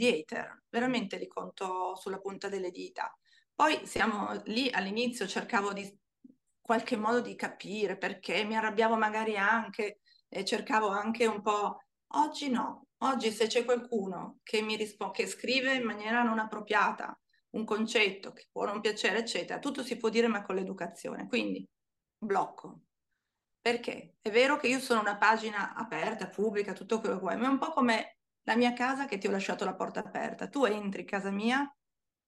di hater, veramente li conto sulla punta delle dita. Poi siamo lì all'inizio, cercavo di qualche modo di capire perché mi arrabbiavo magari anche e cercavo anche un po'. Oggi no, oggi se c'è qualcuno che mi risponde, che scrive in maniera non appropriata un concetto che può non piacere, eccetera, tutto si può dire ma con l'educazione. Quindi blocco. Perché? È vero che io sono una pagina aperta, pubblica, tutto quello che vuoi, ma è un po' come la mia casa che ti ho lasciato la porta aperta. Tu entri in casa mia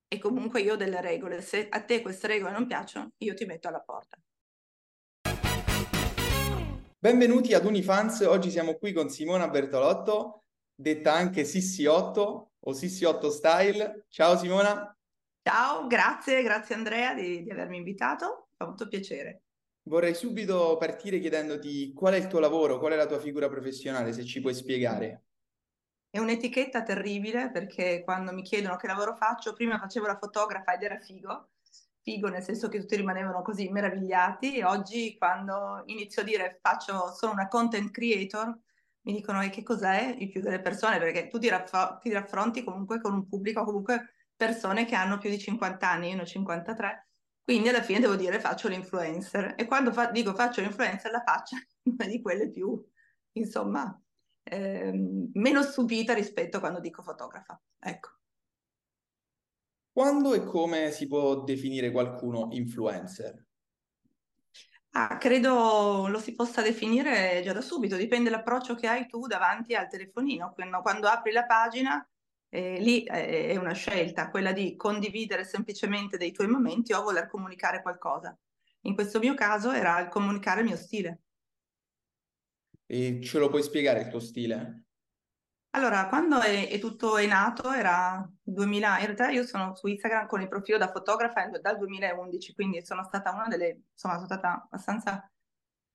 e comunque io ho delle regole. Se a te queste regole non piacciono, io ti metto alla porta. Benvenuti ad Unifans, oggi siamo qui con Simona Bertolotto, detta anche Sissi8 o Sissi8 Style. Ciao Simona. Ciao, grazie, grazie Andrea di, di avermi invitato, fa molto piacere. Vorrei subito partire chiedendoti qual è il tuo lavoro, qual è la tua figura professionale, se ci puoi spiegare. È un'etichetta terribile perché quando mi chiedono che lavoro faccio, prima facevo la fotografa ed era figo, figo nel senso che tutti rimanevano così meravigliati e oggi quando inizio a dire faccio sono una content creator, mi dicono e che cos'è? Il più delle persone perché tu ti, raff- ti raffronti comunque con un pubblico, comunque persone che hanno più di 50 anni, io ne ho 53, quindi alla fine devo dire faccio l'influencer. E quando fa- dico faccio l'influencer la faccia di quelle più, insomma, eh, meno stupita rispetto a quando dico fotografa. Ecco. Quando e come si può definire qualcuno influencer? Ah, credo lo si possa definire già da subito, dipende dall'approccio che hai tu davanti al telefonino. Quando, quando apri la pagina, eh, lì eh, è una scelta, quella di condividere semplicemente dei tuoi momenti o voler comunicare qualcosa. In questo mio caso era il comunicare il mio stile. E ce lo puoi spiegare il tuo stile? Allora, quando è, è tutto è nato era 2000, in realtà io sono su Instagram con il profilo da fotografa dal 2011, quindi sono stata una delle, insomma, sono stata abbastanza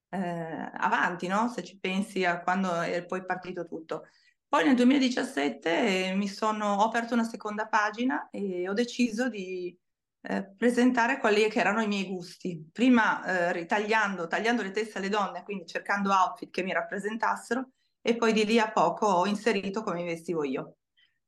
eh, avanti, no? Se ci pensi a quando è poi partito tutto. Poi nel 2017 mi sono, ho aperto una seconda pagina e ho deciso di eh, presentare quelli che erano i miei gusti. Prima eh, ritagliando, tagliando le teste alle donne, quindi cercando outfit che mi rappresentassero, e poi di lì a poco ho inserito come vestivo io.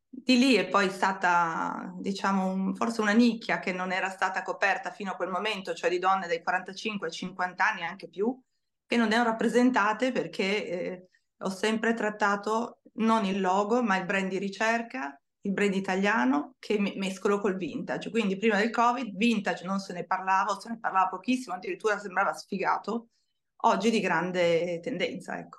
Di lì è poi stata, diciamo, un, forse una nicchia che non era stata coperta fino a quel momento, cioè di donne dai 45 ai 50 anni, anche più, che non erano rappresentate perché eh, ho sempre trattato non il logo, ma il brand di ricerca, il brand italiano che mescolo col vintage. Quindi prima del Covid vintage non se ne parlava, se ne parlava pochissimo, addirittura sembrava sfigato. Oggi di grande tendenza, ecco.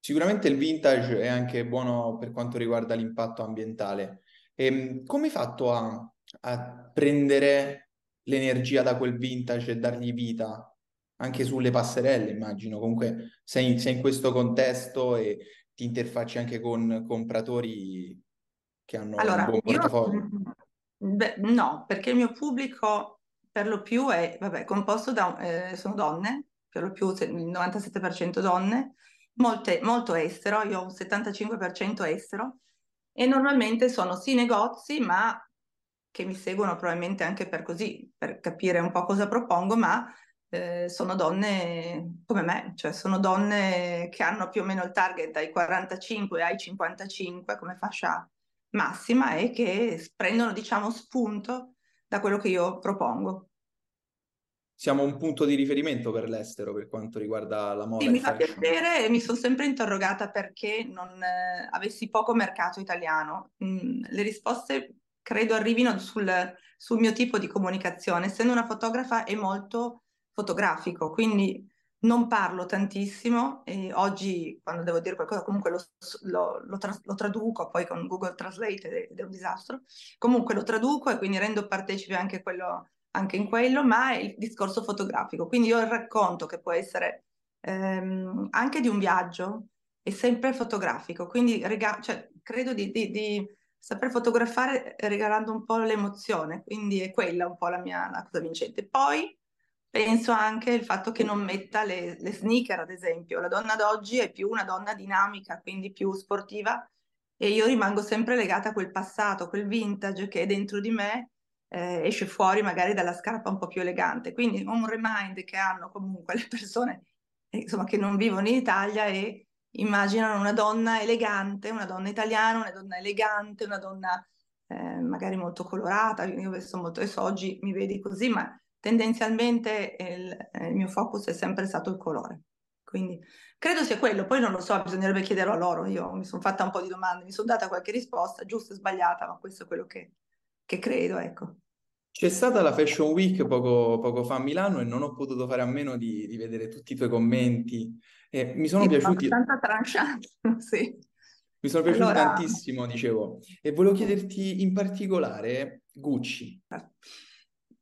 Sicuramente il vintage è anche buono per quanto riguarda l'impatto ambientale. Ehm, come hai fatto a, a prendere l'energia da quel vintage e dargli vita? Anche sulle passerelle, immagino. Comunque sei, sei in questo contesto e ti interfacci anche con compratori che hanno allora, un buon portafoglio. Io, beh, no, perché il mio pubblico per lo più è, vabbè, composto da, eh, sono donne, per lo più il 97% donne, molte, molto estero, io ho un 75% estero e normalmente sono sì negozi, ma che mi seguono probabilmente anche per così, per capire un po' cosa propongo, ma eh, sono donne come me, cioè sono donne che hanno più o meno il target dai 45 ai 55 come fascia massima e che prendono, diciamo, spunto da quello che io propongo siamo un punto di riferimento per l'estero per quanto riguarda la moda. Sì, mi fa piacere e mi sono sempre interrogata perché non eh, avessi poco mercato italiano. Mm, le risposte credo arrivino sul, sul, mio tipo di comunicazione. Essendo una fotografa è molto fotografico, quindi non parlo tantissimo e oggi quando devo dire qualcosa comunque lo, lo, lo, tra, lo traduco poi con Google Translate ed è un disastro. Comunque lo traduco e quindi rendo partecipe anche quello anche in quello, ma è il discorso fotografico. Quindi io il racconto che può essere ehm, anche di un viaggio è sempre fotografico, quindi rega- cioè, credo di, di, di, saper fotografare regalando un po' l'emozione, quindi è quella un po' la mia la cosa vincente. Poi penso anche il fatto che non metta le, le sneaker, ad esempio. La donna d'oggi è più una donna dinamica, quindi più sportiva, e io rimango sempre legata a quel passato, quel vintage che è dentro di me eh, esce fuori magari dalla scarpa un po' più elegante. Quindi un remind che hanno comunque le persone insomma, che non vivono in Italia è immaginano una donna elegante, una donna italiana, una donna elegante, una donna eh, magari molto colorata, io vesto molto adesso oggi mi vedi così, ma tendenzialmente il, il mio focus è sempre stato il colore. Quindi credo sia quello, poi non lo so, bisognerebbe chiederlo a loro, io mi sono fatta un po' di domande, mi sono data qualche risposta, giusta o sbagliata, ma questo è quello che, che credo, ecco. C'è stata la Fashion Week poco, poco, fa a Milano e non ho potuto fare a meno di, di vedere tutti i tuoi commenti. E mi sono sì, piaciuti. Abbastanza tranchant, sì. Mi sono piaciuti allora... tantissimo, dicevo. E volevo chiederti in particolare Gucci.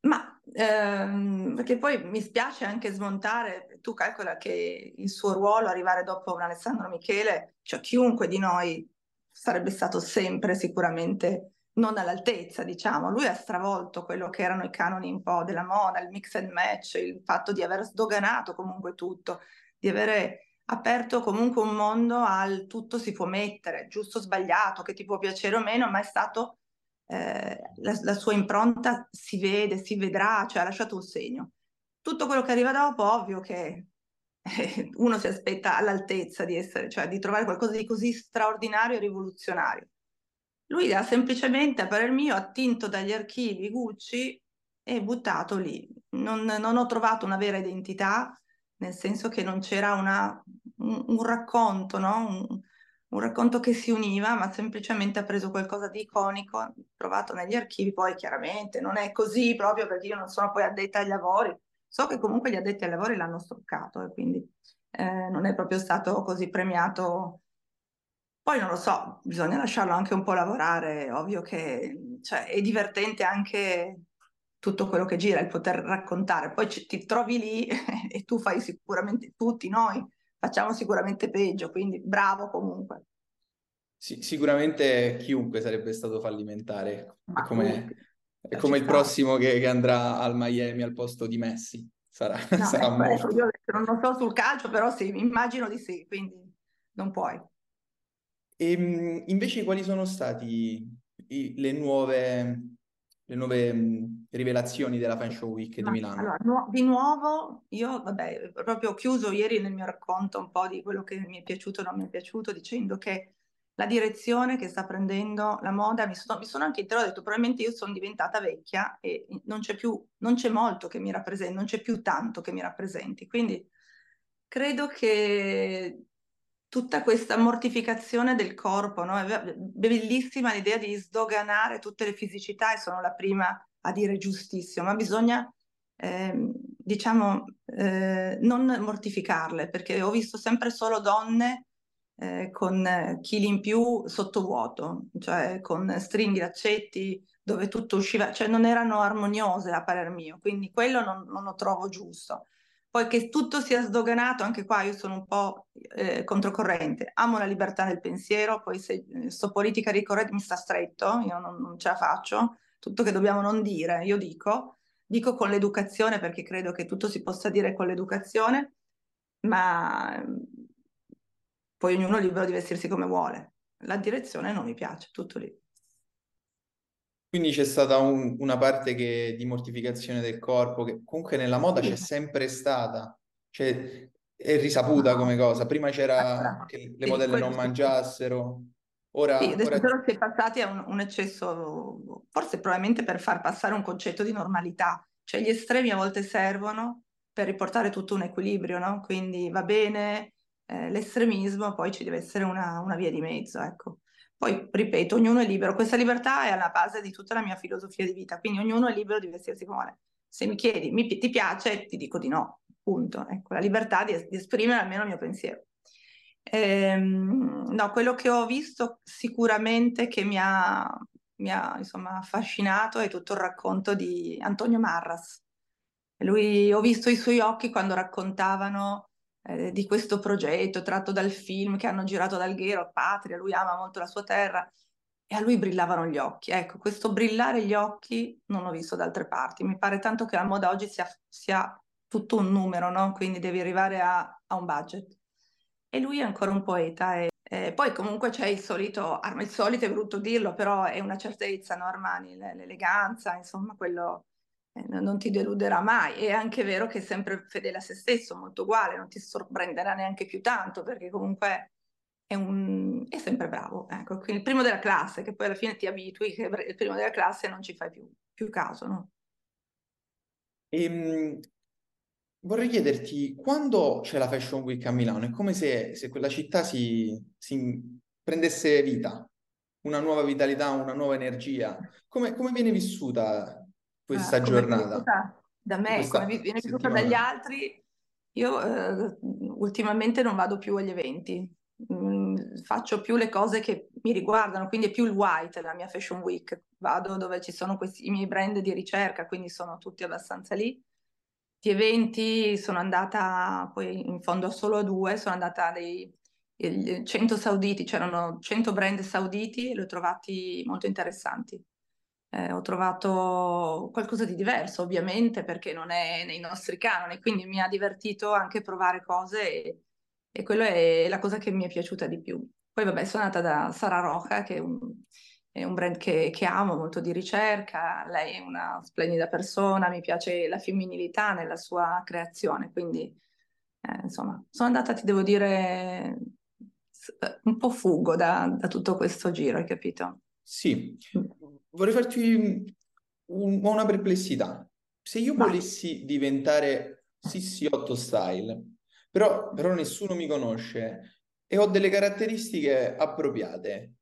Ma ehm, perché poi mi spiace anche smontare, tu calcola che il suo ruolo arrivare dopo un Alessandro Michele, cioè chiunque di noi sarebbe stato sempre sicuramente non all'altezza, diciamo. Lui ha stravolto quello che erano i canoni un po' della moda, il mix and match, il fatto di aver sdoganato comunque tutto, di avere aperto comunque un mondo al tutto si può mettere, giusto o sbagliato, che ti può piacere o meno, ma è stato eh, la, la, sua impronta si vede, si vedrà, cioè ha lasciato un segno. Tutto quello che arriva dopo, ovvio che eh, uno si aspetta all'altezza di essere, cioè di trovare qualcosa di così straordinario e rivoluzionario. Lui ha semplicemente, a parer mio, attinto dagli archivi Gucci e buttato lì. Non, non ho trovato una vera identità, nel senso che non c'era una, un, un, racconto, no? un, un, racconto che si univa, ma semplicemente ha preso qualcosa di iconico, trovato negli archivi, poi chiaramente non è così proprio perché io non sono poi addetta ai lavori, so che comunque gli addetti ai lavori l'hanno stoccato e quindi eh, non è proprio stato così premiato. Poi non lo so, bisogna lasciarlo anche un po' lavorare, ovvio che cioè, è divertente anche tutto quello che gira, il poter raccontare. Poi ci, ti trovi lì e tu fai sicuramente, tutti noi facciamo sicuramente peggio, quindi bravo comunque. Sì, sicuramente chiunque sarebbe stato fallimentare, è come, è come il prossimo che, che, andrà al Miami al posto di Messi, sarà, no, sarà ecco, ecco, io non so sul calcio, però sì, immagino di sì, quindi non puoi. E, ehm, invece quali sono stati i, le nuove le nuove mh, rivelazioni della Fashion Week Ma, di Milano? Allora, nu- di nuovo, io vabbè, proprio ho chiuso ieri nel mio racconto un po' di quello che mi è piaciuto o non mi è piaciuto, dicendo che la direzione che sta prendendo la moda, mi sono, mi sono anche detto probabilmente io sono diventata vecchia e non c'è più, non c'è molto che mi rappresenti, non c'è più tanto che mi rappresenti, quindi credo che tutta questa mortificazione del corpo, no? È bellissima l'idea di sdoganare tutte le fisicità e sono la prima a dire giustissimo, ma bisogna, eh, diciamo, eh, non mortificarle, perché ho visto sempre solo donne eh, con chili in più sottovuoto, cioè con stringhi, laccetti, dove tutto usciva, cioè non erano armoniose a parer mio, quindi quello non, non lo trovo giusto. Poi che tutto sia sdoganato, anche qua io sono un po' eh, controcorrente. Amo la libertà del pensiero, poi se eh, sto politica ricorrente mi sta stretto, io non, non ce la faccio. Tutto che dobbiamo non dire, io dico, dico con l'educazione perché credo che tutto si possa dire con l'educazione, ma poi ognuno è libero di vestirsi come vuole. La direzione non mi piace, tutto lì. Quindi c'è stata un, una parte che, di mortificazione del corpo, che comunque nella moda c'è sempre stata, cioè, è risaputa come cosa. Prima c'era che le modelle non mangiassero, ora... Sì, adesso ora... però si è passati a un, un, eccesso, forse probabilmente per far passare un concetto di normalità, cioè gli estremi a volte servono per riportare tutto un equilibrio, no? Quindi va bene eh, l'estremismo, poi ci deve essere una, una via di mezzo, ecco. Poi, ripeto, ognuno è libero. Questa libertà è alla base di tutta la mia filosofia di vita, quindi ognuno è libero di vestirsi come vuole. Se mi chiedi, mi, ti piace, ti dico di no, punto. Ecco, la libertà di, di esprimere almeno il mio pensiero. Ehm, no, quello che ho visto sicuramente che mi ha, mi ha insomma, affascinato è tutto il racconto di Antonio Marras. Lui, ho visto i suoi occhi quando raccontavano eh, di questo progetto tratto dal film che hanno girato ad Alghero, Patria, lui ama molto la sua terra e a lui brillavano gli occhi. Ecco, questo brillare gli occhi non l'ho visto da altre parti. Mi pare tanto che la moda oggi sia, sia tutto un numero, no? Quindi devi arrivare a, a, un budget. E lui è ancora un poeta. E, e poi comunque c'è il solito, il solito è brutto dirlo, però è una certezza, no Armani? L'eleganza, insomma, quello non ti deluderà mai. È anche vero che è sempre fedele a se stesso, molto uguale, non ti sorprenderà neanche più tanto, perché comunque è, un, è sempre bravo. Ecco, il primo della classe, che poi alla fine ti abitui, che il primo della classe non ci fai più, più caso, no? Ehm, vorrei chiederti, quando c'è la Fashion Week a Milano, è come se, se quella città si, si prendesse vita, una nuova vitalità, una nuova energia. Come, come viene vissuta questa ah, giornata? Da me, come viene vissuta dagli altri? Io eh, ultimamente non vado più agli eventi, mm, faccio più le cose che mi riguardano, quindi è più il white la mia Fashion Week. Vado dove ci sono questi i miei brand di ricerca, quindi sono tutti abbastanza lì. Di eventi sono andata poi in fondo solo a due, sono andata dei 100 sauditi, c'erano 100 brand sauditi e li ho trovati molto interessanti. Eh, ho trovato qualcosa di diverso, ovviamente, perché non è nei nostri canoni, quindi mi ha divertito anche provare cose e, e quello è la cosa che mi è piaciuta di più. Poi, vabbè, sono andata da Sara Roca, che è un, è un brand che, che, amo, molto di ricerca, lei è una splendida persona, mi piace la femminilità nella sua creazione, quindi eh, insomma, sono andata, ti devo dire, un po' fugo da, da tutto questo giro, hai capito? Sì, mm. Vorrei farti un, una perplessità. Se io Vai. volessi diventare Sissi8 style, però, però nessuno mi conosce e ho delle caratteristiche appropriate,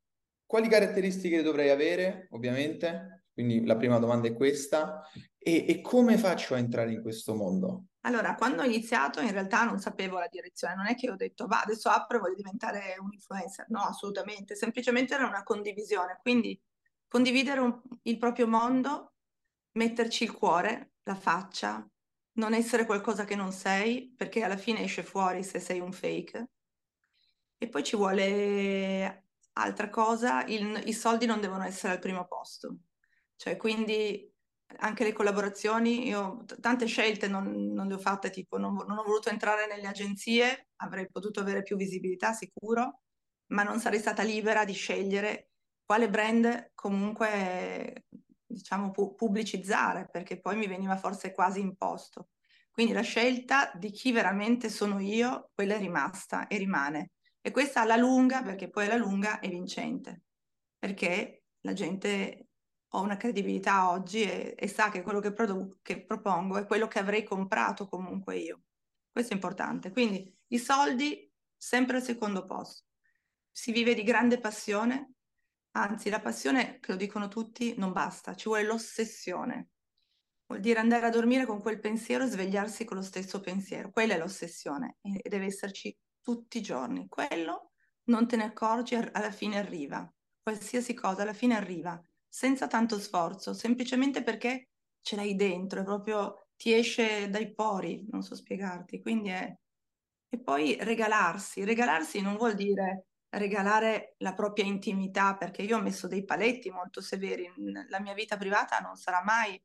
quali caratteristiche dovrei avere, ovviamente? Quindi la prima domanda è questa. E, e come faccio a entrare in questo mondo? Allora, quando ho iniziato in realtà non sapevo la direzione, non è che ho detto va, adesso apro e voglio diventare un influencer, no, assolutamente, semplicemente era una condivisione, quindi condividere un, il proprio mondo, metterci il cuore, la faccia, non essere qualcosa che non sei, perché alla fine esce fuori se sei un fake. E poi ci vuole altra cosa, il, i soldi non devono essere al primo posto. Cioè, quindi anche le collaborazioni, io tante scelte non, non le ho fatte, tipo non, non, ho voluto entrare nelle agenzie, avrei potuto avere più visibilità sicuro, ma non sarei stata libera di scegliere quale brand comunque diciamo pu- pubblicizzare, perché poi mi veniva forse quasi imposto. Quindi la scelta di chi veramente sono io, quella è rimasta e rimane. E questa alla lunga, perché poi alla lunga è vincente, perché la gente ho una credibilità oggi e, e sa che quello che, produ- che propongo è quello che avrei comprato comunque io. Questo è importante. Quindi i soldi sempre al secondo posto. Si vive di grande passione, anzi la passione, che lo dicono tutti, non basta, ci vuole l'ossessione. Vuol dire andare a dormire con quel pensiero e svegliarsi con lo stesso pensiero. Quella è l'ossessione e deve esserci tutti i giorni. Quello non te ne accorgi, alla fine arriva. Qualsiasi cosa alla fine arriva senza tanto sforzo, semplicemente perché ce l'hai dentro, è proprio ti esce dai pori, non so spiegarti. Quindi è... E poi regalarsi. Regalarsi non vuol dire regalare la propria intimità, perché io ho messo dei paletti molto severi. La mia vita privata non sarà mai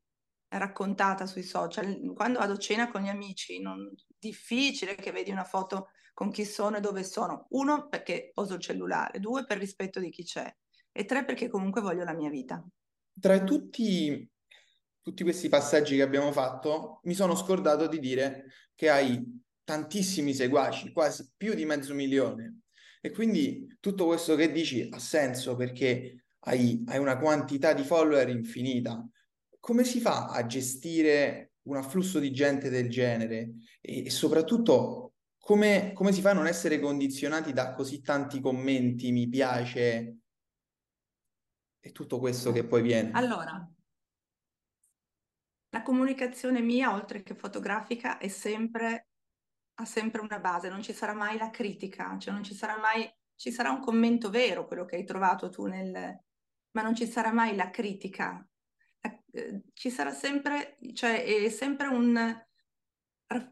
raccontata sui social. Quando vado a cena con gli amici, non... difficile che vedi una foto con chi sono e dove sono. Uno, perché poso il cellulare, due, per rispetto di chi c'è e tre perché comunque voglio la mia vita. Tra tutti, tutti questi passaggi che abbiamo fatto, mi sono scordato di dire che hai tantissimi seguaci, quasi più di mezzo milione. E quindi tutto questo che dici ha senso perché hai, hai una quantità di follower infinita. Come si fa a gestire un afflusso di gente del genere? E, e soprattutto come, come si fa a non essere condizionati da così tanti commenti, mi piace, e tutto questo che poi viene. Allora, la comunicazione mia, oltre che fotografica, è sempre, ha sempre una base, non ci sarà mai la critica, cioè non ci sarà mai, ci sarà un commento vero, quello che hai trovato tu nel, ma non ci sarà mai la critica. Eh, ci sarà sempre, cioè è sempre un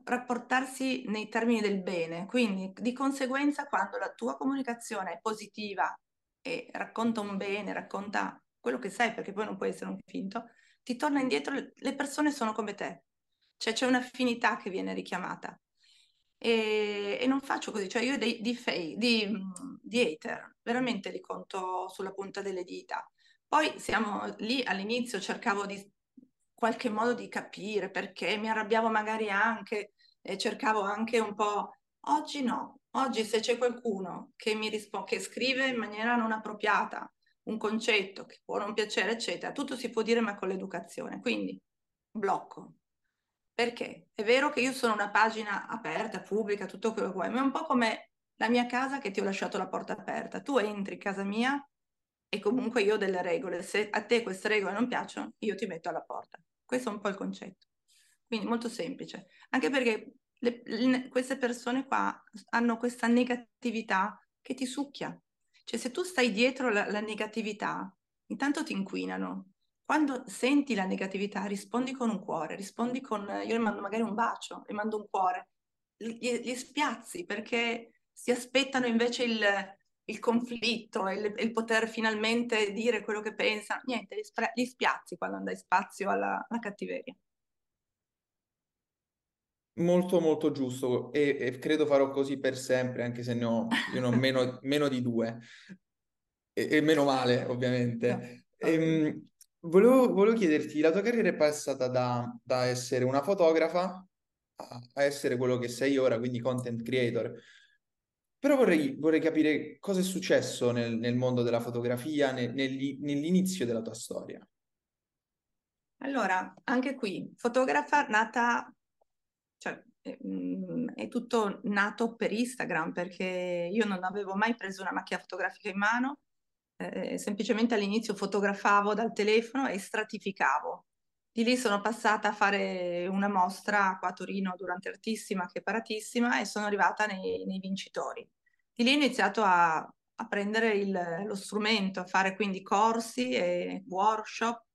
rapportarsi nei termini del bene, quindi di conseguenza quando la tua comunicazione è positiva e racconta un bene, racconta quello che sei, perché poi non puoi essere un finto, ti torna indietro, le persone sono come te, cioè c'è un'affinità che viene richiamata. E, e non faccio così, cioè io di, di, fake, di, di hater veramente li conto sulla punta delle dita. Poi siamo lì all'inizio, cercavo di qualche modo di capire perché mi arrabbiavo magari anche, e cercavo anche un po' Oggi no. Oggi se c'è qualcuno che mi risponde, che scrive in maniera non appropriata un concetto che può non piacere, eccetera, tutto si può dire ma con l'educazione. Quindi blocco. Perché? È vero che io sono una pagina aperta, pubblica, tutto quello che vuoi, ma è un po' come la mia casa che ti ho lasciato la porta aperta. Tu entri in casa mia e comunque io ho delle regole. Se a te queste regole non piacciono, io ti metto alla porta. Questo è un po' il concetto. Quindi molto semplice. Anche perché le, le, queste persone qua hanno questa negatività che ti succhia. Cioè se tu stai dietro la, la negatività, intanto ti inquinano. Quando senti la negatività, rispondi con un cuore, rispondi con... Io le mando magari un bacio, le mando un cuore. Li, li spiazzi perché si aspettano invece il, il conflitto, il, il, poter finalmente dire quello che pensano. Niente, li, li spiazzi quando dai spazio alla, alla cattiveria. Molto molto giusto e, e, credo farò così per sempre, anche se ne ho, ne ho meno, meno, di due e, e, meno male ovviamente. No. Ehm, volevo, volevo, chiederti, la tua carriera è passata da, da essere una fotografa a, essere quello che sei ora, quindi content creator. Però vorrei, vorrei capire cosa è successo nel, nel mondo della fotografia, nel, nell'inizio della tua storia. Allora, anche qui, fotografa nata cioè, mm, è tutto nato per Instagram perché io non avevo mai preso una macchina fotografica in mano, eh, semplicemente all'inizio fotografavo dal telefono e stratificavo. Di lì sono passata a fare una mostra qua a Torino durante Artissima, che è paratissima, e sono arrivata nei, nei vincitori. Di lì ho iniziato a, a prendere il, lo strumento, a fare quindi corsi e workshop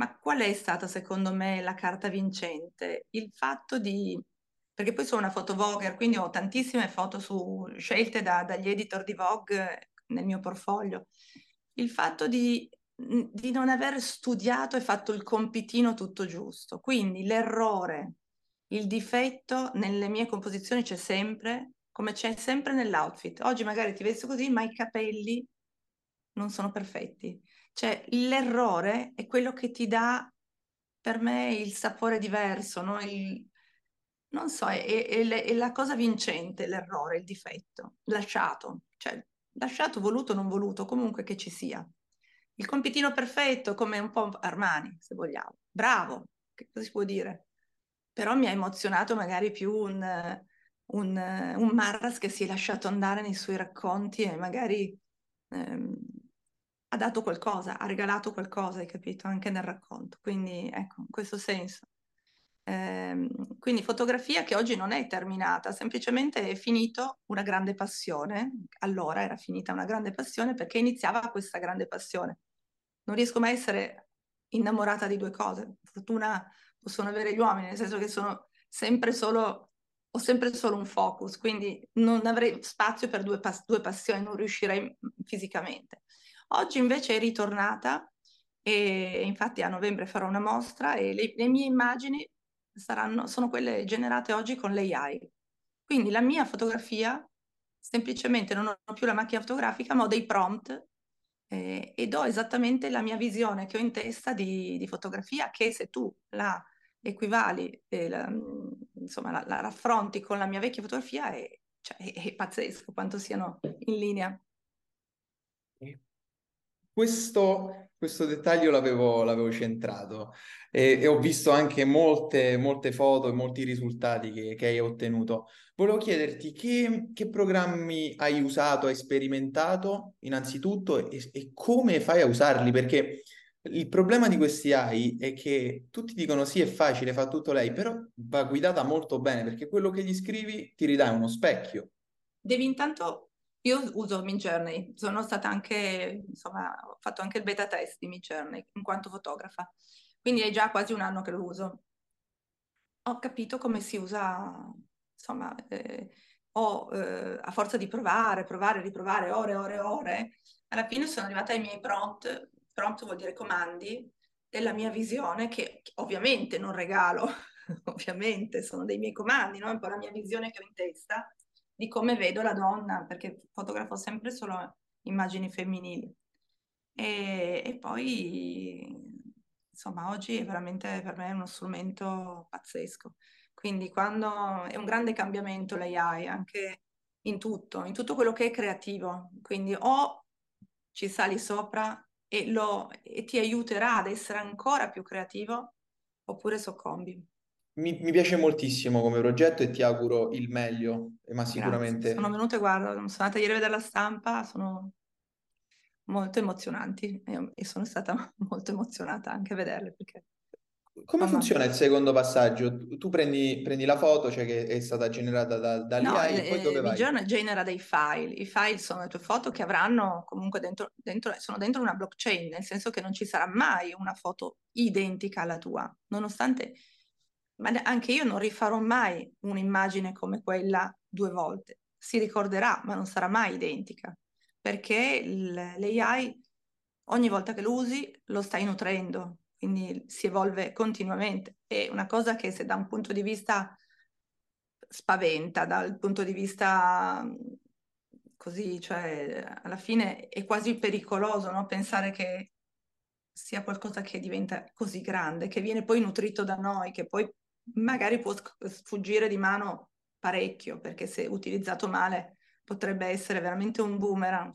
ma qual è stata secondo me la carta vincente? Il fatto di... perché poi sono una fotovlogger, quindi ho tantissime foto su... scelte da, dagli editor di Vogue nel mio portfolio. Il fatto di, di non aver studiato e fatto il compitino tutto giusto. Quindi l'errore, il difetto nelle mie composizioni c'è sempre, come c'è sempre nell'outfit. Oggi magari ti vesto così, ma i capelli non sono perfetti. Cioè, l'errore è quello che ti dà, per me, il sapore diverso, no? Il, non so, è, è, è, la cosa vincente, l'errore, il difetto, lasciato, cioè lasciato, voluto, non voluto, comunque che ci sia. Il compitino perfetto, come un po' Armani, se vogliamo. Bravo, che cosa si può dire? Però mi ha emozionato magari più un, un, un Marras che si è lasciato andare nei suoi racconti e magari ehm, ha dato qualcosa, ha regalato qualcosa, hai capito, anche nel racconto. Quindi ecco, in questo senso. Eh, quindi fotografia che oggi non è terminata, semplicemente è finito una grande passione. Allora era finita una grande passione perché iniziava questa grande passione. Non riesco mai a essere innamorata di due cose. Fortuna possono avere gli uomini, nel senso che sono sempre solo, ho sempre solo un focus, quindi non avrei spazio per due, pas- due passioni, non riuscirei fisicamente. Oggi invece è ritornata e infatti a novembre farò una mostra e le, le mie immagini saranno, sono quelle generate oggi con l'AI. Quindi la mia fotografia, semplicemente non ho più la macchina fotografica, ma ho dei prompt eh, e do esattamente la mia visione che ho in testa di, di fotografia, che se tu la equivali, eh, la, insomma la, la, raffronti con la mia vecchia fotografia, è, cioè, è, è pazzesco quanto siano in linea. Questo, questo dettaglio l'avevo, l'avevo centrato e, e, ho visto anche molte, molte foto e molti risultati che, che hai ottenuto. Volevo chiederti che, che, programmi hai usato, hai sperimentato innanzitutto e, e come fai a usarli? Perché il problema di questi AI è che tutti dicono sì, è facile, fa tutto lei, però va guidata molto bene perché quello che gli scrivi ti ridà uno specchio. Devi intanto io uso Midjourney, sono stata anche, insomma, ho fatto anche il beta test di Midjourney in quanto fotografa, quindi è già quasi un anno che lo uso. Ho capito come si usa, insomma, eh, ho, eh, a forza di provare, provare, riprovare, ore, ore, ore, alla fine sono arrivata ai miei prompt, prompt vuol dire comandi, della mia visione che ovviamente non regalo, ovviamente sono dei miei comandi, no? un po' la mia visione che ho in testa di come vedo la donna, perché fotografo sempre solo immagini femminili. E, e poi, insomma, oggi è veramente per me uno strumento pazzesco. Quindi quando è un grande cambiamento l'AI, anche in tutto, in tutto quello che è creativo. Quindi o ci sali sopra e, lo, e ti aiuterà ad essere ancora più creativo, oppure soccombi. Mi, mi piace moltissimo come progetto e ti auguro il meglio, ma Grazie. sicuramente... Sono venute, guarda, sono andata ieri a vedere la stampa, sono molto emozionanti e, sono stata molto emozionata anche a vederle perché Come Mamma funziona mia. il secondo passaggio? Tu prendi, prendi la foto, cioè che è stata generata da, No, dall'AI, e poi dove il vai? Midjourney genera dei file. I file sono le tue foto che avranno comunque dentro, dentro, sono dentro una blockchain, nel senso che non ci sarà mai una foto identica alla tua, nonostante, ma anche io non rifarò mai un'immagine come quella due volte. Si ricorderà, ma non sarà mai identica, perché l'AI ogni volta che lo usi lo stai nutrendo, quindi si evolve continuamente. È una cosa che se da un punto di vista spaventa, dal punto di vista così, cioè alla fine è quasi pericoloso, no? Pensare che sia qualcosa che diventa così grande, che viene poi nutrito da noi, che poi magari può sfuggire di mano parecchio, perché se utilizzato male potrebbe essere veramente un boomerang.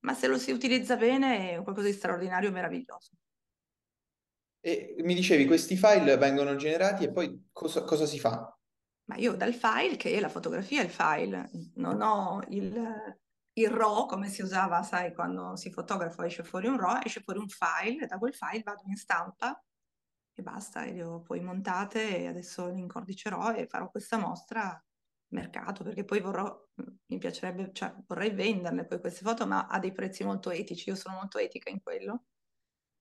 Ma se lo si utilizza bene è qualcosa di straordinario e meraviglioso. E mi dicevi, questi file vengono generati e poi cosa, cosa si fa? Ma io dal file, che è la fotografia, il file, non ho il, il RAW come si usava, sai, quando si fotografa esce fuori un RAW, esce fuori un file, e da quel file vado in stampa e basta, e le ho poi montate e adesso le incordicerò e farò questa mostra mercato, perché poi vorrò, mi piacerebbe, cioè vorrei venderle poi queste foto, ma a dei prezzi molto etici, io sono molto etica in quello.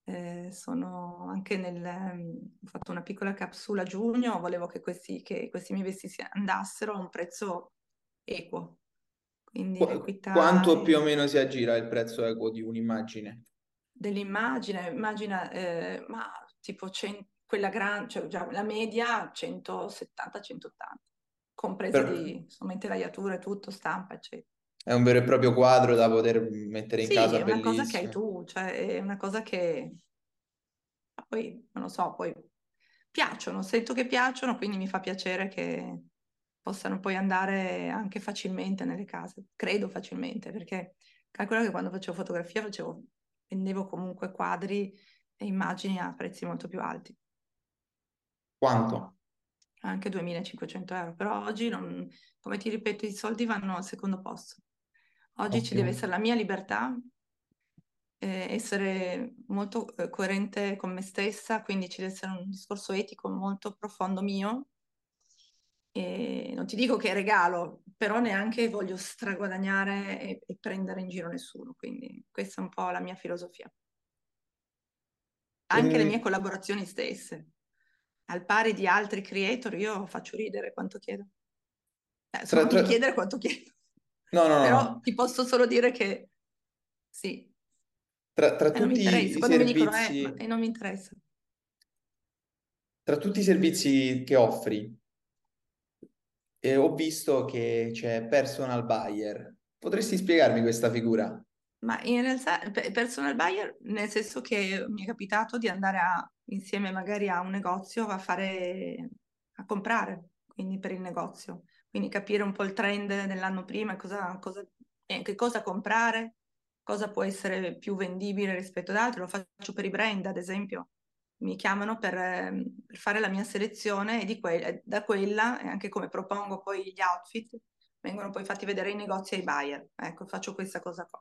Eh, sono anche nel, ehm, ho fatto una piccola capsula a giugno, volevo che questi, che questi miei vestiti andassero a un prezzo equo, quindi Qu- l'equità quanto più o meno si aggira il prezzo equo di un'immagine? dell'immagine, immagina, eh, ma tipo cen- quella grande, cioè già la media 170-180, compresa Per- di insomma intelaiature, tutto, stampa, eccetera. È un vero e proprio quadro da poter mettere in Sì, casa, è una cosa che hai bellissimo. tu, cioè è una cosa che poi, non lo so, poi piacciono, sento che piacciono, quindi mi fa piacere che possano poi andare anche facilmente nelle case, credo facilmente, perché calcola che quando facevo fotografia facevo, vendevo comunque quadri immagini a prezzi molto più alti, Quanto? anche 2500 euro, però oggi, non, come ti ripeto, i soldi vanno al secondo posto. Oggi ci deve essere la mia libertà, eh, essere molto eh, coerente con me stessa, quindi ci deve essere un discorso etico molto profondo mio. E non ti dico che è regalo, però neanche voglio straguadagnare e, e prendere in giro nessuno, quindi questa è un po' la mia filosofia. Anche le mie Ehm, collaborazioni stesse, al pari di altri creator, io faccio ridere quanto chiedo. Eh, tra- tra- chiedere quanto chiedo, No, no, no, però no. ti posso solo dire che sì, Tra, tra e tutti i mi dicono, eh, servizi, e non mi interessa. tra tutti i servizi che offri, eh, ho visto che c'è personal buyer. Potresti spiegarmi questa figura? Ma in realtà pe- personal buyer, nel senso che mi è capitato di andare a, insieme magari a un negozio a fare, a comprare, quindi per il negozio. Quindi capire un po' il trend dell'anno prima, cosa, cosa, eh, che cosa comprare, cosa può essere più vendibile rispetto ad altro. Lo faccio per i brand, ad esempio. Mi chiamano per, ehm, per fare la mia selezione e que- da quella, e anche come propongo poi gli outfit, vengono poi fatti vedere ai negozi ai buyer. Ecco, faccio questa cosa qua.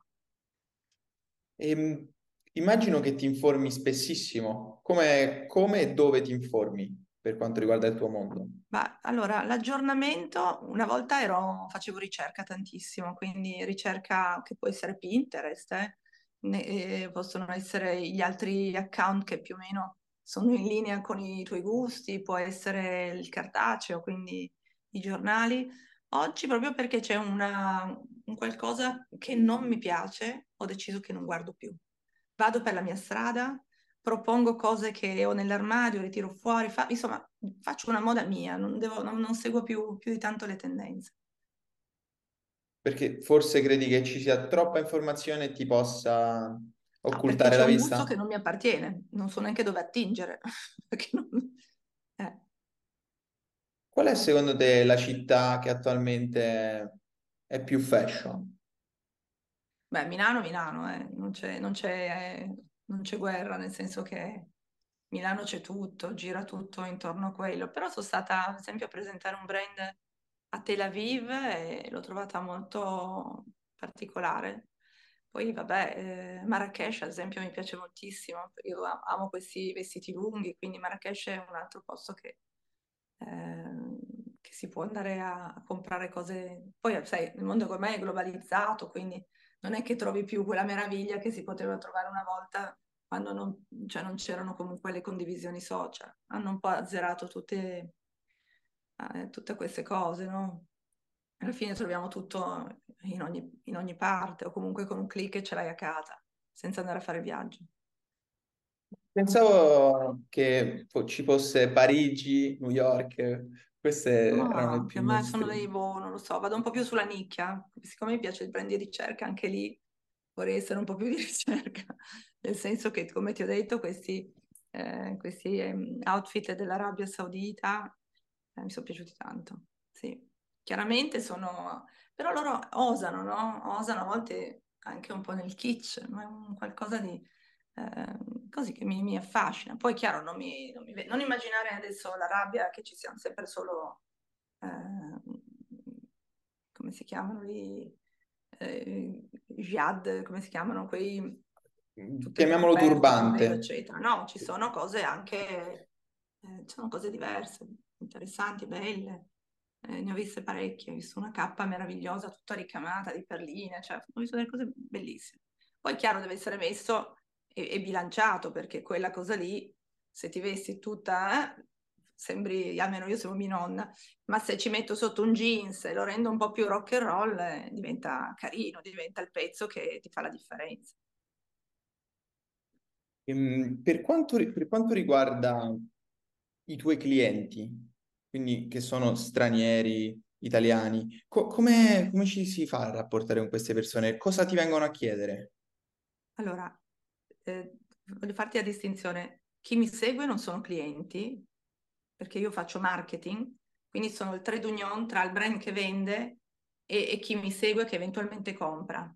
Ehm, immagino che ti informi spessissimo. Come, come e dove ti informi per quanto riguarda il tuo mondo? Ma allora, l'aggiornamento, una volta ero, facevo ricerca tantissimo, quindi ricerca che può essere Pinterest, eh, ne- eh, possono essere gli altri account che più o meno sono in linea con i tuoi gusti, può essere il cartaceo, quindi i giornali. Oggi, proprio perché c'è una, un qualcosa che non mi piace, ho deciso che non guardo più. Vado per la mia strada, propongo cose che ho nell'armadio, le tiro fuori, fa- insomma, faccio una moda mia, non, devo- non- non seguo più, più di tanto le tendenze. Perché forse credi che ci sia troppa informazione e ti possa perché occultare c'è la un gusto che vista? non mi appartiene, non so neanche dove attingere. perché non-. Qual è secondo te la città che attualmente è più fashion? Beh, Milano, Milano, eh. non c'è, non c'è, non c'è guerra, nel senso che Milano c'è tutto, gira tutto intorno a quello. Però sono stata, ad esempio, a presentare un brand a Tel Aviv e l'ho trovata molto particolare. Poi, vabbè, eh, Marrakesh, ad esempio, mi piace moltissimo. Io amo questi vestiti lunghi, quindi Marrakesh è un altro posto che, eh, che si può andare a, a comprare cose. Poi, sai, il mondo ormai è globalizzato, quindi non è che trovi più quella meraviglia che si poteva trovare una volta quando non, cioè non c'erano comunque le condivisioni social. Hanno un po' azzerato tutte, eh, tutte queste cose, no? Alla fine troviamo tutto in ogni, in ogni parte o comunque con un clic ce l'hai a casa, senza andare a fare viaggio. Pensavo che ci fosse Parigi, New York, queste No, erano le anche più a me sono dei, mainstream. boh, non lo so, vado un po' più sulla nicchia, siccome mi piace il brand di ricerca, anche lì vorrei essere un po' più di ricerca, nel senso che, come ti ho detto, questi, eh, questi ehm, outfit dell'Arabia Saudita eh, mi sono piaciuti tanto, sì. Chiaramente sono, però loro osano, no? Osano a volte anche un po' nel kitsch, ma è un qualcosa di eh, così che mi, mi affascina. Poi, chiaro, non, mi, non, mi, non immaginare adesso l'Arabia che ci siano sempre solo, eh, come si chiamano lì, eh, jihad, come si chiamano quei, le Chiamiamolo velo, turbante. eccetera. No, ci sono cose anche, eh, ci sono cose diverse, interessanti, belle. Eh, ne ho viste parecchie, ho visto una cappa meravigliosa, tutta ricamata di perline, cioè ho visto delle cose bellissime. Poi chiaro deve essere messo e, e bilanciato, perché quella cosa lì, se ti vesti tutta, eh, sembri, almeno io sono mia nonna, ma se ci metto sotto un jeans e lo rendo un po' più rock and roll, eh, diventa carino, diventa il pezzo che ti fa la differenza. Ehm, Per quanto, per quanto riguarda i tuoi clienti, quindi che sono stranieri, italiani, co- come, come ci si fa a rapportare con queste persone? Cosa ti vengono a chiedere? Allora, eh, voglio farti la distinzione. Chi mi segue non sono clienti, perché io faccio marketing, quindi sono il trade union tra il brand che vende e, e chi mi segue che eventualmente compra.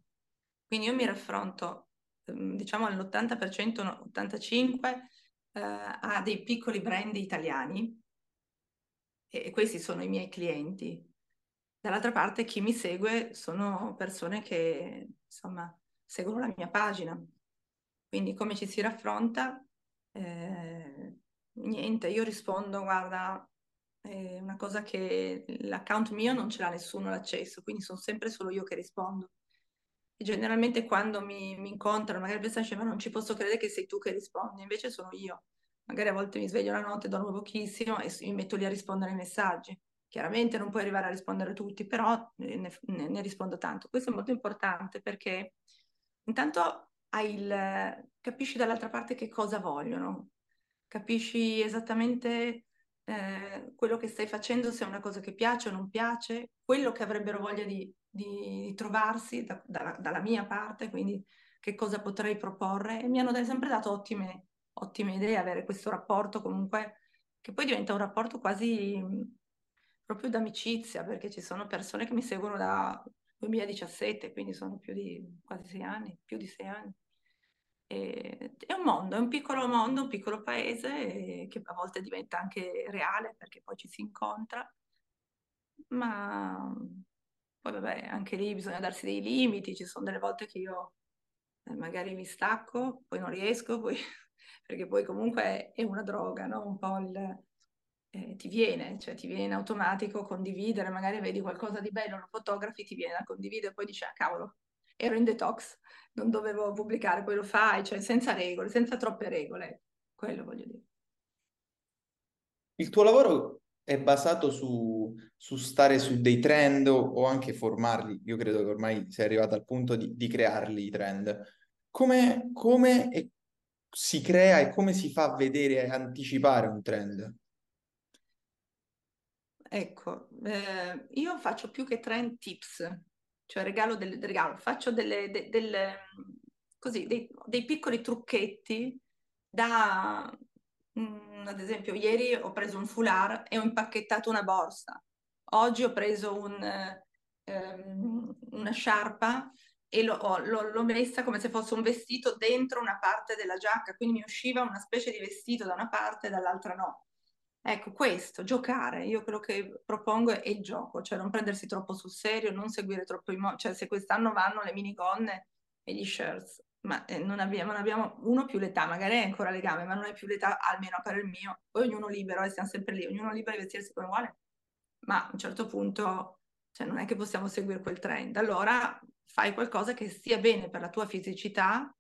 Quindi io mi raffronto, ehm, diciamo all'80%, no, 85% eh, a dei piccoli brand italiani e, e questi sono i miei clienti. Dall'altra parte chi mi segue sono persone che insomma seguono la mia pagina. Quindi come ci si raffronta? Eh, niente, io rispondo, guarda, è una cosa che l'account mio non ce l'ha nessuno l'accesso, quindi sono sempre solo io che rispondo. E generalmente quando mi, mi incontrano, magari pensano, ma non ci posso credere che sei tu che rispondi, invece sono io. Magari a volte mi sveglio la notte, dormo pochissimo e mi metto lì a rispondere ai messaggi. Chiaramente non puoi arrivare a rispondere a tutti, però ne, ne, ne rispondo tanto. Questo è molto importante perché intanto il, capisci dall'altra parte che cosa vogliono, capisci esattamente eh, quello che stai facendo, se è una cosa che piace o non piace, quello che avrebbero voglia di, di, di trovarsi da, da, dalla mia parte, quindi che cosa potrei proporre. E mi hanno sempre dato ottime, ottime idee avere questo rapporto comunque che poi diventa un rapporto quasi proprio d'amicizia, perché ci sono persone che mi seguono da 2017, quindi sono più di quasi sei anni, più di sei anni. E, è un mondo, è un piccolo mondo, un piccolo paese che a volte diventa anche reale perché poi ci si incontra, ma poi vabbè, anche lì bisogna darsi dei limiti, ci sono delle volte che io eh, magari mi stacco, poi non riesco, poi... perché poi comunque è una droga, no? Un po' il, eh, ti viene, cioè ti viene in automatico condividere, magari vedi qualcosa di bello, lo fotografi, ti viene da condividere, poi dici, ah cavolo, ero in detox, non dovevo pubblicare, poi lo fai, cioè senza regole, senza troppe regole, quello voglio dire. Il tuo lavoro è basato su, su stare su dei trend o, anche formarli. Io credo che ormai sei arrivato al punto di, di crearli i trend. Come, come e- si crea e come si fa a vedere e anticipare un trend? Ecco, eh, io faccio più che trend tips, cioè regalo del regalo, faccio delle, de- delle, così, dei, dei piccoli trucchetti da, mm, ad esempio, ieri ho preso un foulard e ho impacchettato una borsa. Oggi ho preso un, ehm, una sciarpa e l'ho, l'ho, l'ho, messa come se fosse un vestito dentro una parte della giacca, quindi mi usciva una specie di vestito da una parte e dall'altra no. Ecco, questo, giocare, io quello che propongo è il gioco, cioè non prendersi troppo sul serio, non seguire troppo i modi, cioè se quest'anno vanno le minigonne e gli shirts, ma eh, non, abbiamo, non, abbiamo, uno più l'età, magari è ancora legame, ma non è più l'età, almeno per il mio, poi ognuno libero, e stiamo sempre lì, ognuno libero di vestirsi come vuole, ma a un certo punto cioè, non è che possiamo seguire quel trend, allora fai qualcosa che stia bene per la tua fisicità,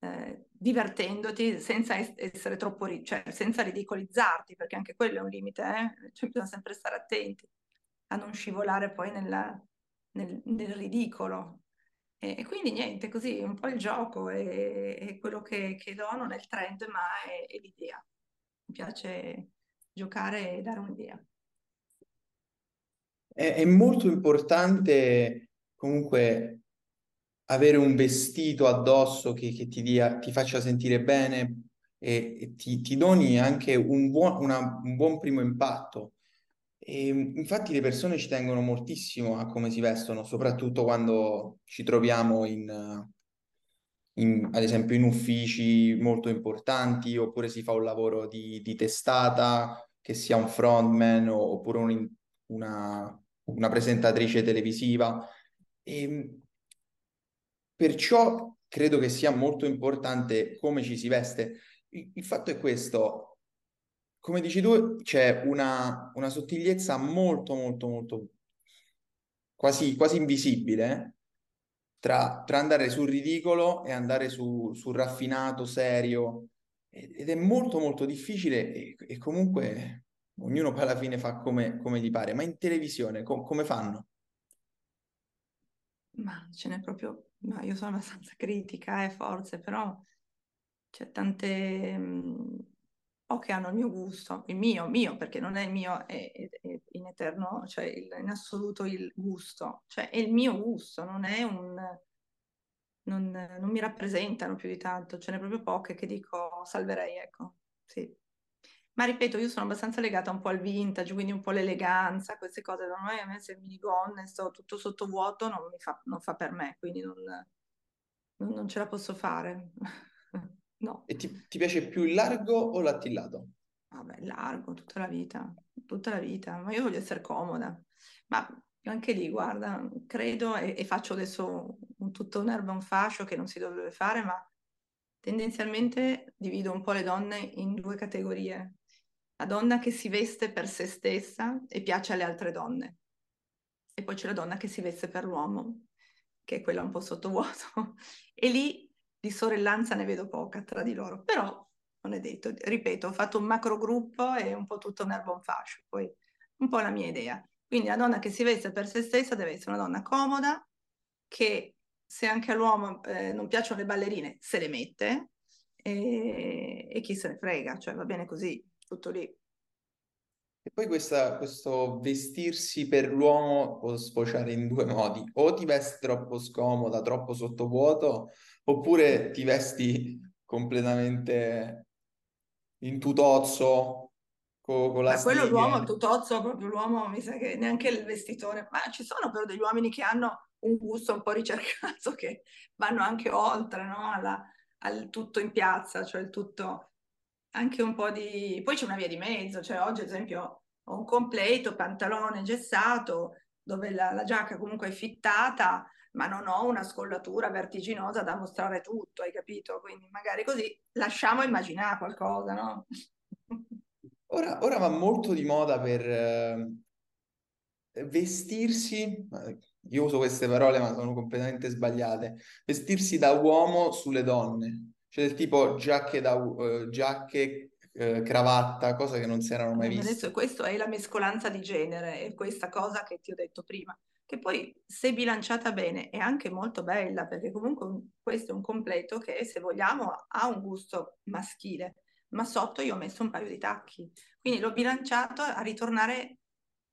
eh, divertendoti senza essere troppo, cioè senza ridicolizzarti, perché anche quello è un limite, eh? cioè, bisogna sempre stare attenti a non scivolare poi nella, nel, nel, ridicolo. E, e, quindi niente, così un po' il gioco è, è quello che, che, do, non è il trend, ma è, è l'idea. Mi piace giocare e dare un'idea. È, è molto importante comunque avere un vestito addosso che, che ti, dia, ti, faccia sentire bene e, e ti, ti, doni anche un buon, una, un buon primo impatto. E, infatti le persone ci tengono moltissimo a come si vestono, soprattutto quando ci troviamo in, in, ad esempio in uffici molto importanti oppure si fa un lavoro di, di testata, che sia un frontman oppure un, una, una presentatrice televisiva. E, Perciò credo che sia molto importante come ci si veste. Il, il fatto è questo, come dici tu, c'è una, una sottigliezza molto, molto, molto quasi, quasi invisibile tra, tra, andare sul ridicolo e andare su, sul raffinato, serio. Ed è molto, molto difficile e, e comunque ognuno poi alla fine fa come, come gli pare. Ma in televisione com- come fanno? Ma ce n'è proprio ma io sono abbastanza critica, eh, forse, però c'è tante... Mh, poche hanno il mio gusto, il mio, mio, perché non è il mio, è, è, è in eterno, cioè il, in assoluto il gusto, cioè è il mio gusto, non è un... Non, non mi rappresentano più di tanto, ce n'è proprio poche che dico salverei, ecco, sì. Ma ripeto, io sono abbastanza legata un po' al vintage, quindi un po' l'eleganza, queste cose. Da noi a me se minigonne sto tutto sottovuoto non, mi fa, non fa per me, quindi non, non, non ce la posso fare. no. E ti, ti, piace più il largo o l'attillato? Vabbè, largo, tutta la vita, tutta la vita. Ma io voglio essere comoda. Ma anche lì, guarda, credo e, e faccio adesso un, tutto un erba un fascio che non si dovrebbe fare, ma tendenzialmente divido un po' le donne in due categorie la donna che si veste per se stessa e piace alle altre donne. E poi c'è la donna che si veste per l'uomo, che è quella un po' sottovuoto. E lì di sorellanza ne vedo poca tra di loro, però non è detto. Ripeto, ho fatto un macro gruppo e un po' tutto un album fashion, poi un po' la mia idea. Quindi la donna che si veste per se stessa deve essere una donna comoda, che se anche all'uomo eh, non piacciono le ballerine, se le mette, e, e chi se ne frega, cioè va bene così tutto lì. E poi questa, questo vestirsi per l'uomo può sfociare in due modi, o ti vesti troppo scomoda, troppo sottovuoto, oppure ti vesti completamente in tutozzo, con, con la Ma quello l'uomo, il tutozzo, proprio l'uomo, mi sa che neanche il vestitore, ma ci sono però degli uomini che hanno un gusto un po' ricercato, che vanno anche oltre, no? Alla, al tutto in piazza, cioè il tutto anche un po' di... Poi c'è una via di mezzo, cioè oggi ad esempio ho un completo, pantalone gessato, dove la, la giacca comunque è fittata, ma non ho una scollatura vertiginosa da mostrare tutto, hai capito? Quindi magari così lasciamo immaginare qualcosa, no? Ora, ora va molto di moda per eh, vestirsi, io uso queste parole ma sono completamente sbagliate, vestirsi da uomo sulle donne. Cioè del tipo giacche, da, uh, giacche uh, cravatta, cose che non si erano mai viste. Adesso questo è la mescolanza di genere, è questa cosa che ti ho detto prima, che poi se bilanciata bene è anche molto bella, perché comunque questo è un completo che se vogliamo ha un gusto maschile, ma sotto io ho messo un paio di tacchi, quindi l'ho bilanciato a ritornare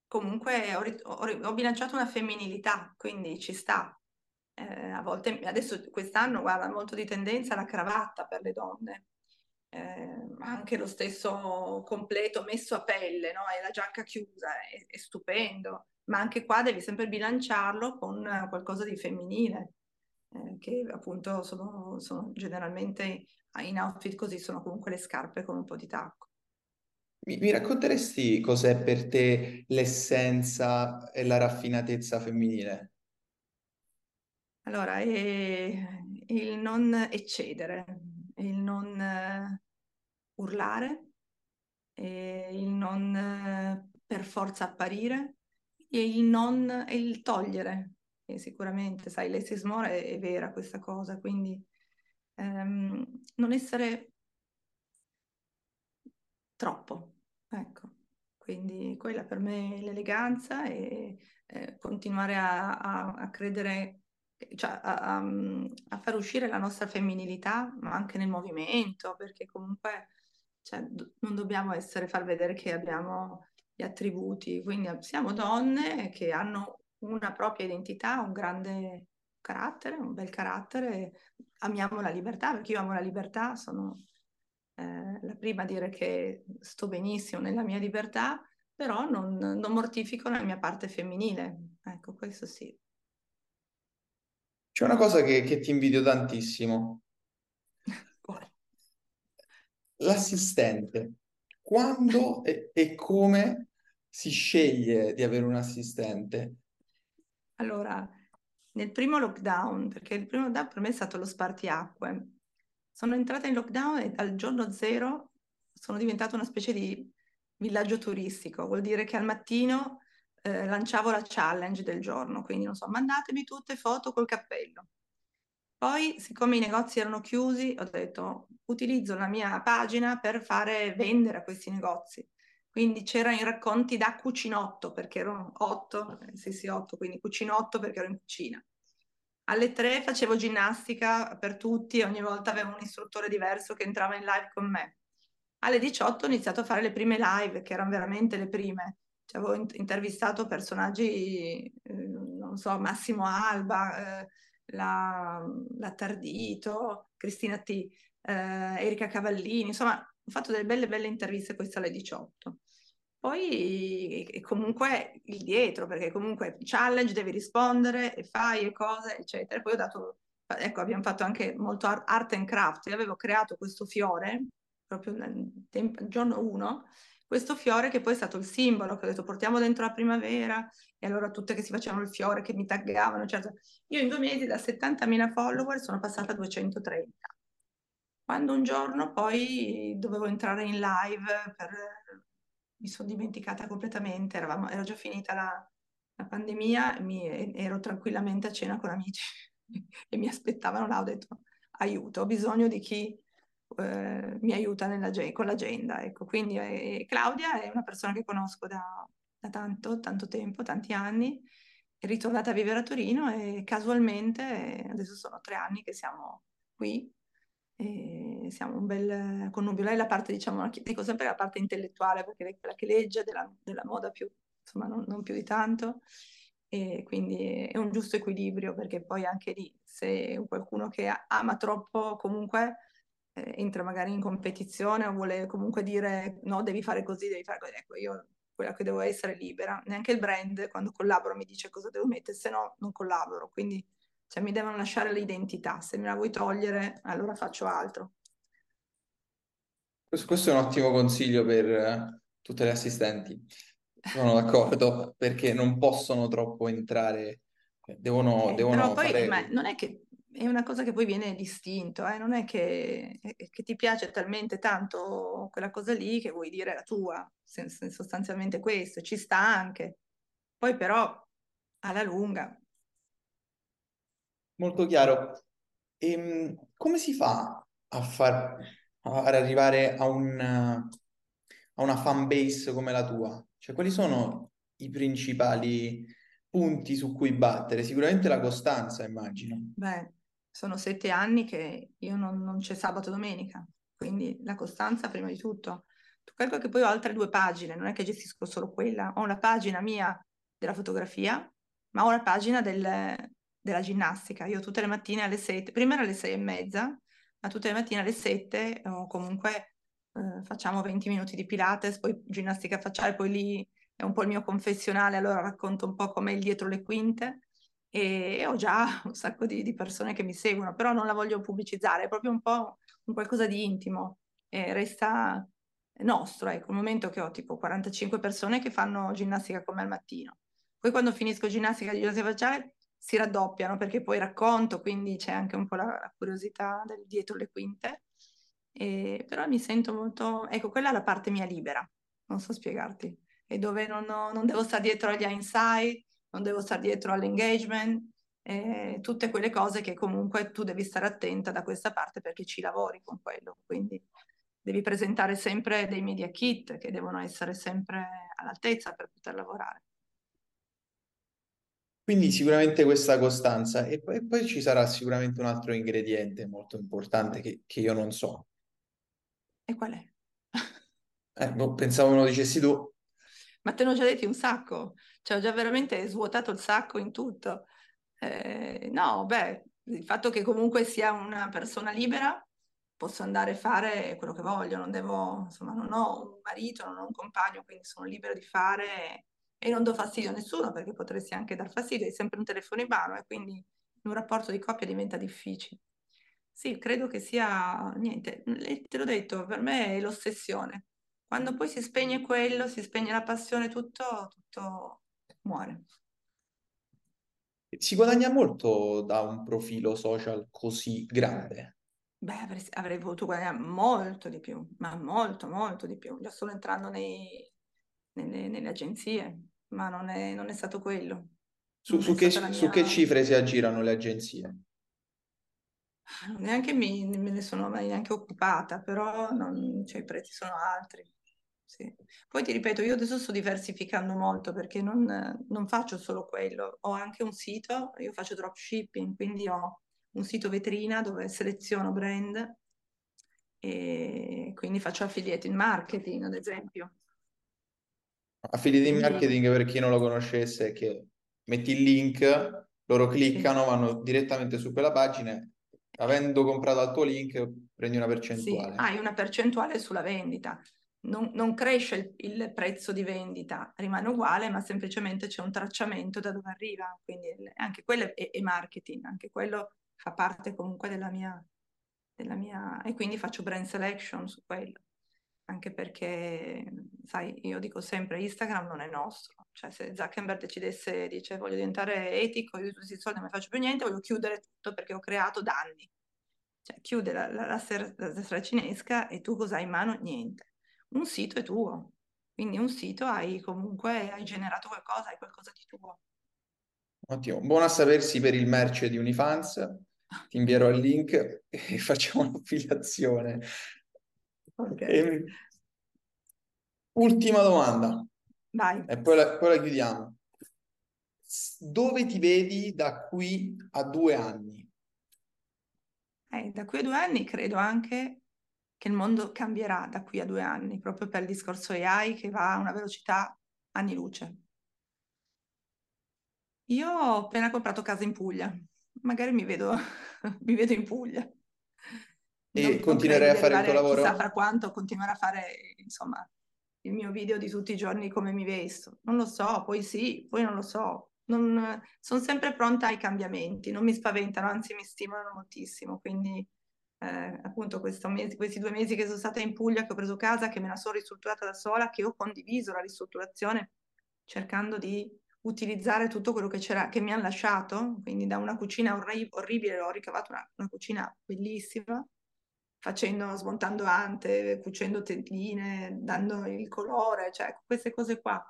comunque, ho, ho, ho bilanciato una femminilità, quindi ci sta eh, a volte, adesso quest'anno, guarda, molto di tendenza la cravatta per le donne. eh, anche lo stesso completo messo a pelle, no? E la giacca chiusa, è, è stupendo, ma anche qua devi sempre bilanciarlo con qualcosa di femminile, eh, che appunto sono, sono generalmente in outfit così sono comunque le scarpe con un po' di tacco. Mi racconteresti cos'è per te l'essenza e la raffinatezza femminile? Allora, è il non eccedere, il non uh, urlare, il non per forza apparire e il non e il togliere. E sicuramente, sai, Leslie Moore è, è vera questa cosa, quindi um, non essere troppo, ecco. Quindi quella per me è l'eleganza e eh, continuare a, a, a credere cioè, a, a, far uscire la nostra femminilità, ma anche nel movimento, perché comunque cioè, non dobbiamo essere, far vedere che abbiamo gli attributi, quindi siamo donne che hanno una propria identità, un grande carattere, un bel carattere, amiamo la libertà, perché io amo la libertà, sono eh, la prima a dire che sto benissimo nella mia libertà, però non, non mortifico la mia parte femminile, ecco, questo sì. C'è una cosa che, che ti invidio tantissimo. L'assistente. Quando e, e come si sceglie di avere un assistente? Allora, nel primo lockdown, perché il primo lockdown per me è stato lo spartiacque, sono entrata in lockdown e al giorno zero sono diventata una specie di villaggio turistico, vuol dire che al mattino eh, lanciavo la challenge del giorno, quindi non so, mandatemi tutte foto col cappello. Poi, siccome i negozi erano chiusi, ho detto utilizzo la mia pagina per fare vendere a questi negozi. Quindi c'erano i racconti da cucinotto, perché erano otto, eh, sì sì otto, quindi cucinotto perché ero in cucina. Alle tre facevo ginnastica per tutti, ogni volta avevo un istruttore diverso che entrava in live con me. Alle 18 ho iniziato a fare le prime live, che erano veramente le prime, cioè, avevo intervistato personaggi, eh, non so, Massimo Alba, eh, la, la, Tardito, Cristina T, eh, Erika Cavallini, insomma, ho fatto delle belle, belle interviste queste alle 18. Poi comunque il dietro, perché comunque challenge, devi rispondere e fai e cose, eccetera. Poi ho dato, ecco, abbiamo fatto anche molto art and craft. Io avevo creato questo fiore, proprio tempo, giorno 1, questo fiore che poi è stato il simbolo, che ho detto portiamo dentro la primavera, e allora tutte che si facevano il fiore, che mi taggavano, certo. Io in due mesi da 70.000 follower sono passata a 230. Quando un giorno poi dovevo entrare in live, per... mi sono dimenticata completamente, Eravamo... era già finita la, la pandemia, mi... ero tranquillamente a cena con amici e mi aspettavano là, ho detto aiuto, ho bisogno di chi eh, mi aiuta nella, con l'agenda. Ecco. Quindi eh, Claudia è una persona che conosco da, da, tanto, tanto tempo, tanti anni, è ritornata a vivere a Torino e casualmente, adesso sono tre anni che siamo qui, e siamo un bel connubio. Lei è la parte, diciamo, dico sempre la parte intellettuale, perché è quella che legge della, della moda più, insomma, non, non più di tanto e quindi è un giusto equilibrio perché poi anche lì se qualcuno che ama troppo comunque eh, entra magari in competizione o vuole comunque dire no, devi fare così, devi fare così. Ecco, io quella che devo essere libera. Neanche il brand quando collaboro mi dice cosa devo mettere, se no non collaboro. Quindi cioè, mi devono lasciare l'identità. Se me la vuoi togliere, allora faccio altro. Questo è un ottimo consiglio per eh, tutte le assistenti. Sono d'accordo perché non possono troppo entrare, devono, eh, devono però poi fare... non è che è una cosa che poi viene distinto, eh? non è che, che, ti piace talmente tanto quella cosa lì che vuoi dire la tua, sostanzialmente questo, ci sta anche. Poi però alla lunga. Molto chiaro. E, ehm, come si fa a far ad arrivare a, un, a una fan base come la tua? Cioè, quali sono i principali punti su cui battere? Sicuramente la costanza, immagino. Beh, sono sette anni che io non, non c'è sabato e domenica, quindi la costanza prima di tutto. Tu calcoli che poi ho altre due pagine, non è che gestisco solo quella, ho una pagina mia della fotografia, ma ho la pagina del, della ginnastica. Io tutte le mattine alle sette, prima era alle sei e mezza, ma tutte le mattine alle 7 o comunque eh, facciamo 20 minuti di Pilates, poi ginnastica facciale, poi lì è un po' il mio confessionale, allora racconto un po' com'è il dietro le quinte e ho già un sacco di, di, persone che mi seguono, però non la voglio pubblicizzare, è proprio un po' un qualcosa di intimo, e resta nostro, ecco, il momento che ho tipo 45 persone che fanno ginnastica con me al mattino. Poi quando finisco ginnastica di ginnastica facciale si raddoppiano perché poi racconto, quindi c'è anche un po' la, la curiosità del dietro le quinte. E, però mi sento molto, ecco, quella è la parte mia libera, non so spiegarti, e dove non, ho, non devo stare dietro agli insight, non devo stare dietro all'engagement, eh, tutte quelle cose che comunque tu devi stare attenta da questa parte perché ci lavori con quello, quindi devi presentare sempre dei media kit che devono essere sempre all'altezza per poter lavorare. Quindi sicuramente questa costanza e poi, poi, ci sarà sicuramente un altro ingrediente molto importante che, che io non so. E qual è? Eh, boh, pensavo lo dicessi tu. Ma te ne ho già detti un sacco, cioè ho già veramente svuotato il sacco in tutto. Eh, no, beh, il fatto che comunque sia una persona libera, posso andare a fare quello che voglio, non devo, insomma, non ho un marito, non ho un compagno, quindi sono libero di fare e non do fastidio a nessuno perché potresti anche dar fastidio, hai sempre un telefono in mano e quindi un rapporto di coppia diventa difficile. Sì, credo che sia niente, te l'ho detto, per me è l'ossessione. Quando poi si spegne quello, si spegne la passione, tutto, tutto muore. Si guadagna molto da un profilo social così grande. Beh, avrei, avrei voluto guadagnare molto di più, ma molto, molto di più. Già solo entrando nei, nelle, nelle, agenzie, ma non è, non è stato quello. Su, su, che, mia... su, che, cifre si aggirano le agenzie? Neanche mi, me ne sono mai neanche occupata, però non, cioè, i prezzi sono altri. Sì. Poi ti ripeto, io adesso sto diversificando molto perché non, non, faccio solo quello, ho anche un sito, io faccio dropshipping, quindi ho un sito vetrina dove seleziono brand e quindi faccio affiliate in marketing, ad esempio. Affiliate in marketing, per chi non lo conoscesse, che metti il link, loro cliccano, sì. vanno direttamente su quella pagina, avendo comprato al tuo link prendi una percentuale. Sì, hai una percentuale sulla vendita non, non cresce il, il, prezzo di vendita, rimane uguale, ma semplicemente c'è un tracciamento da dove arriva. Quindi anche quello è, è marketing, anche quello fa parte comunque della mia, della mia... E quindi faccio brand selection su quello. Anche perché, sai, io dico sempre, Instagram non è nostro. Cioè, se Zuckerberg decidesse, dice, voglio diventare etico, io questi soldi non faccio più niente, voglio chiudere tutto perché ho creato danni. Cioè, chiude la, la, la, la, la cinesca e tu cosa hai in mano? Niente un sito è tuo. Quindi un sito hai comunque, hai generato qualcosa, hai qualcosa di tuo. Ottimo, buono a sapersi per il merce di Unifans. Ti invierò il link e facciamo un'affiliazione. Okay. E... Ultima domanda. Vai. E poi la, poi la chiudiamo. Dove ti vedi da qui a due anni? Eh, da qui a due anni credo anche che il mondo cambierà da qui a due anni, proprio per il discorso AI che va a una velocità anni luce. Io ho appena comprato casa in Puglia, magari mi vedo, mi vedo in Puglia. E non, continuerai a fare il tuo lavoro? Chissà fra quanto continuerò a fare, insomma, il mio video di tutti i giorni come mi vesto. Non lo so, poi sì, poi non lo so. Non, sono sempre pronta ai cambiamenti, non mi spaventano, anzi mi stimolano moltissimo, quindi eh, appunto mese, questi due mesi che sono stata in Puglia, che ho preso casa, che me la sono ristrutturata da sola, che ho condiviso la ristrutturazione cercando di utilizzare tutto quello che che mi hanno lasciato, quindi da una cucina orri- orribile ho ricavato una, una, cucina bellissima, facendo, smontando ante, cucendo telline, dando il colore, cioè queste cose qua.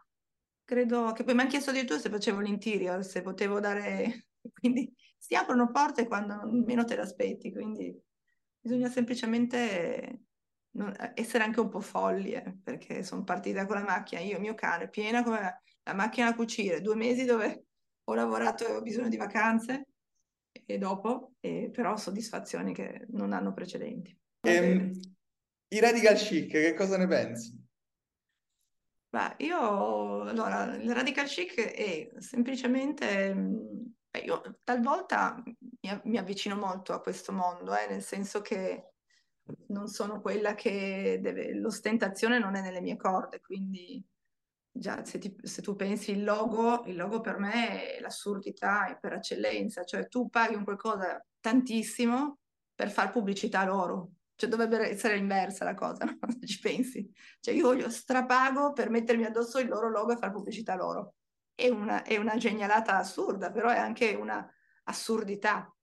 Credo che poi mi hanno chiesto addirittura se facevo l'interior, se potevo dare... quindi si aprono porte quando meno te le aspetti, quindi bisogna semplicemente essere anche un po' folli, eh, perché sono partita con la macchina, io mio cane, piena come la, macchina a cucire, due mesi dove ho lavorato e ho bisogno di vacanze, e dopo, e però soddisfazioni che non hanno precedenti. Ehm, I radical chic, che cosa ne pensi? Beh, io, allora, il radical chic è semplicemente Beh, io talvolta mi, mi, avvicino molto a questo mondo, eh, nel senso che non sono quella che deve... L'ostentazione non è nelle mie corde, quindi già se, ti, se, tu pensi il logo, il logo per me è l'assurdità per eccellenza, cioè tu paghi un qualcosa tantissimo per fare pubblicità loro, cioè dovrebbe essere inversa la cosa, no? se ci pensi. Cioè io voglio strapago per mettermi addosso il loro logo e fare pubblicità loro. È una, è una genialata assurda, però è anche una assurdità.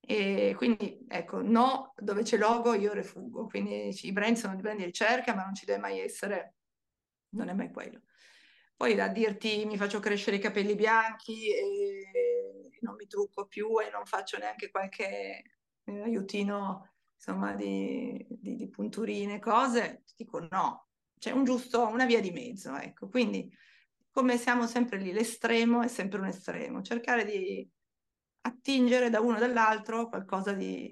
E quindi ecco, no, dove c'è logo io refugo, quindi i brand sono di brand di ricerca, ma non ci deve mai essere, non è mai quello. Poi da dirti mi faccio crescere i capelli bianchi e non mi trucco più e non faccio neanche qualche eh, aiutino insomma di, di, di punturine, cose, dico no, c'è un giusto, una via di mezzo, ecco. Quindi come siamo sempre lì, l'estremo è sempre un estremo, cercare di attingere da uno o dall'altro qualcosa di...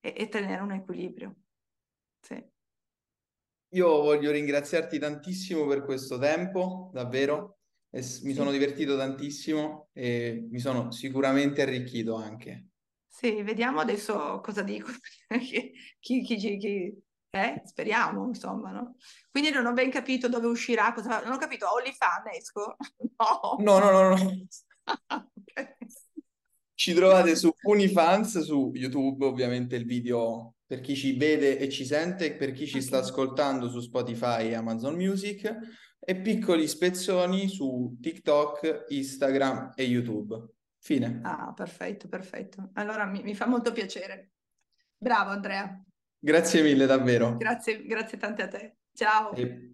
e, e tenere un equilibrio. Sì. Io voglio ringraziarti tantissimo per questo tempo, davvero. Mi sono divertito tantissimo e mi sono sicuramente arricchito anche. Sì, vediamo adesso cosa dico. chi, chi, chi, chi, eh? Speriamo, insomma, no? Quindi non ho ben capito dove uscirà, cosa... non ho capito, OnlyFans esco? No. No, no, no, no. okay. Ci trovate su Unifans, su YouTube, ovviamente il video per chi ci vede e ci sente, per chi ci okay. sta ascoltando su Spotify e Amazon Music, e piccoli spezzoni su TikTok, Instagram e YouTube. Fine. Ah, perfetto, perfetto. Allora mi, mi fa molto piacere. Bravo Andrea. Grazie mille, davvero. Grazie, grazie tante a te. Ciao. E...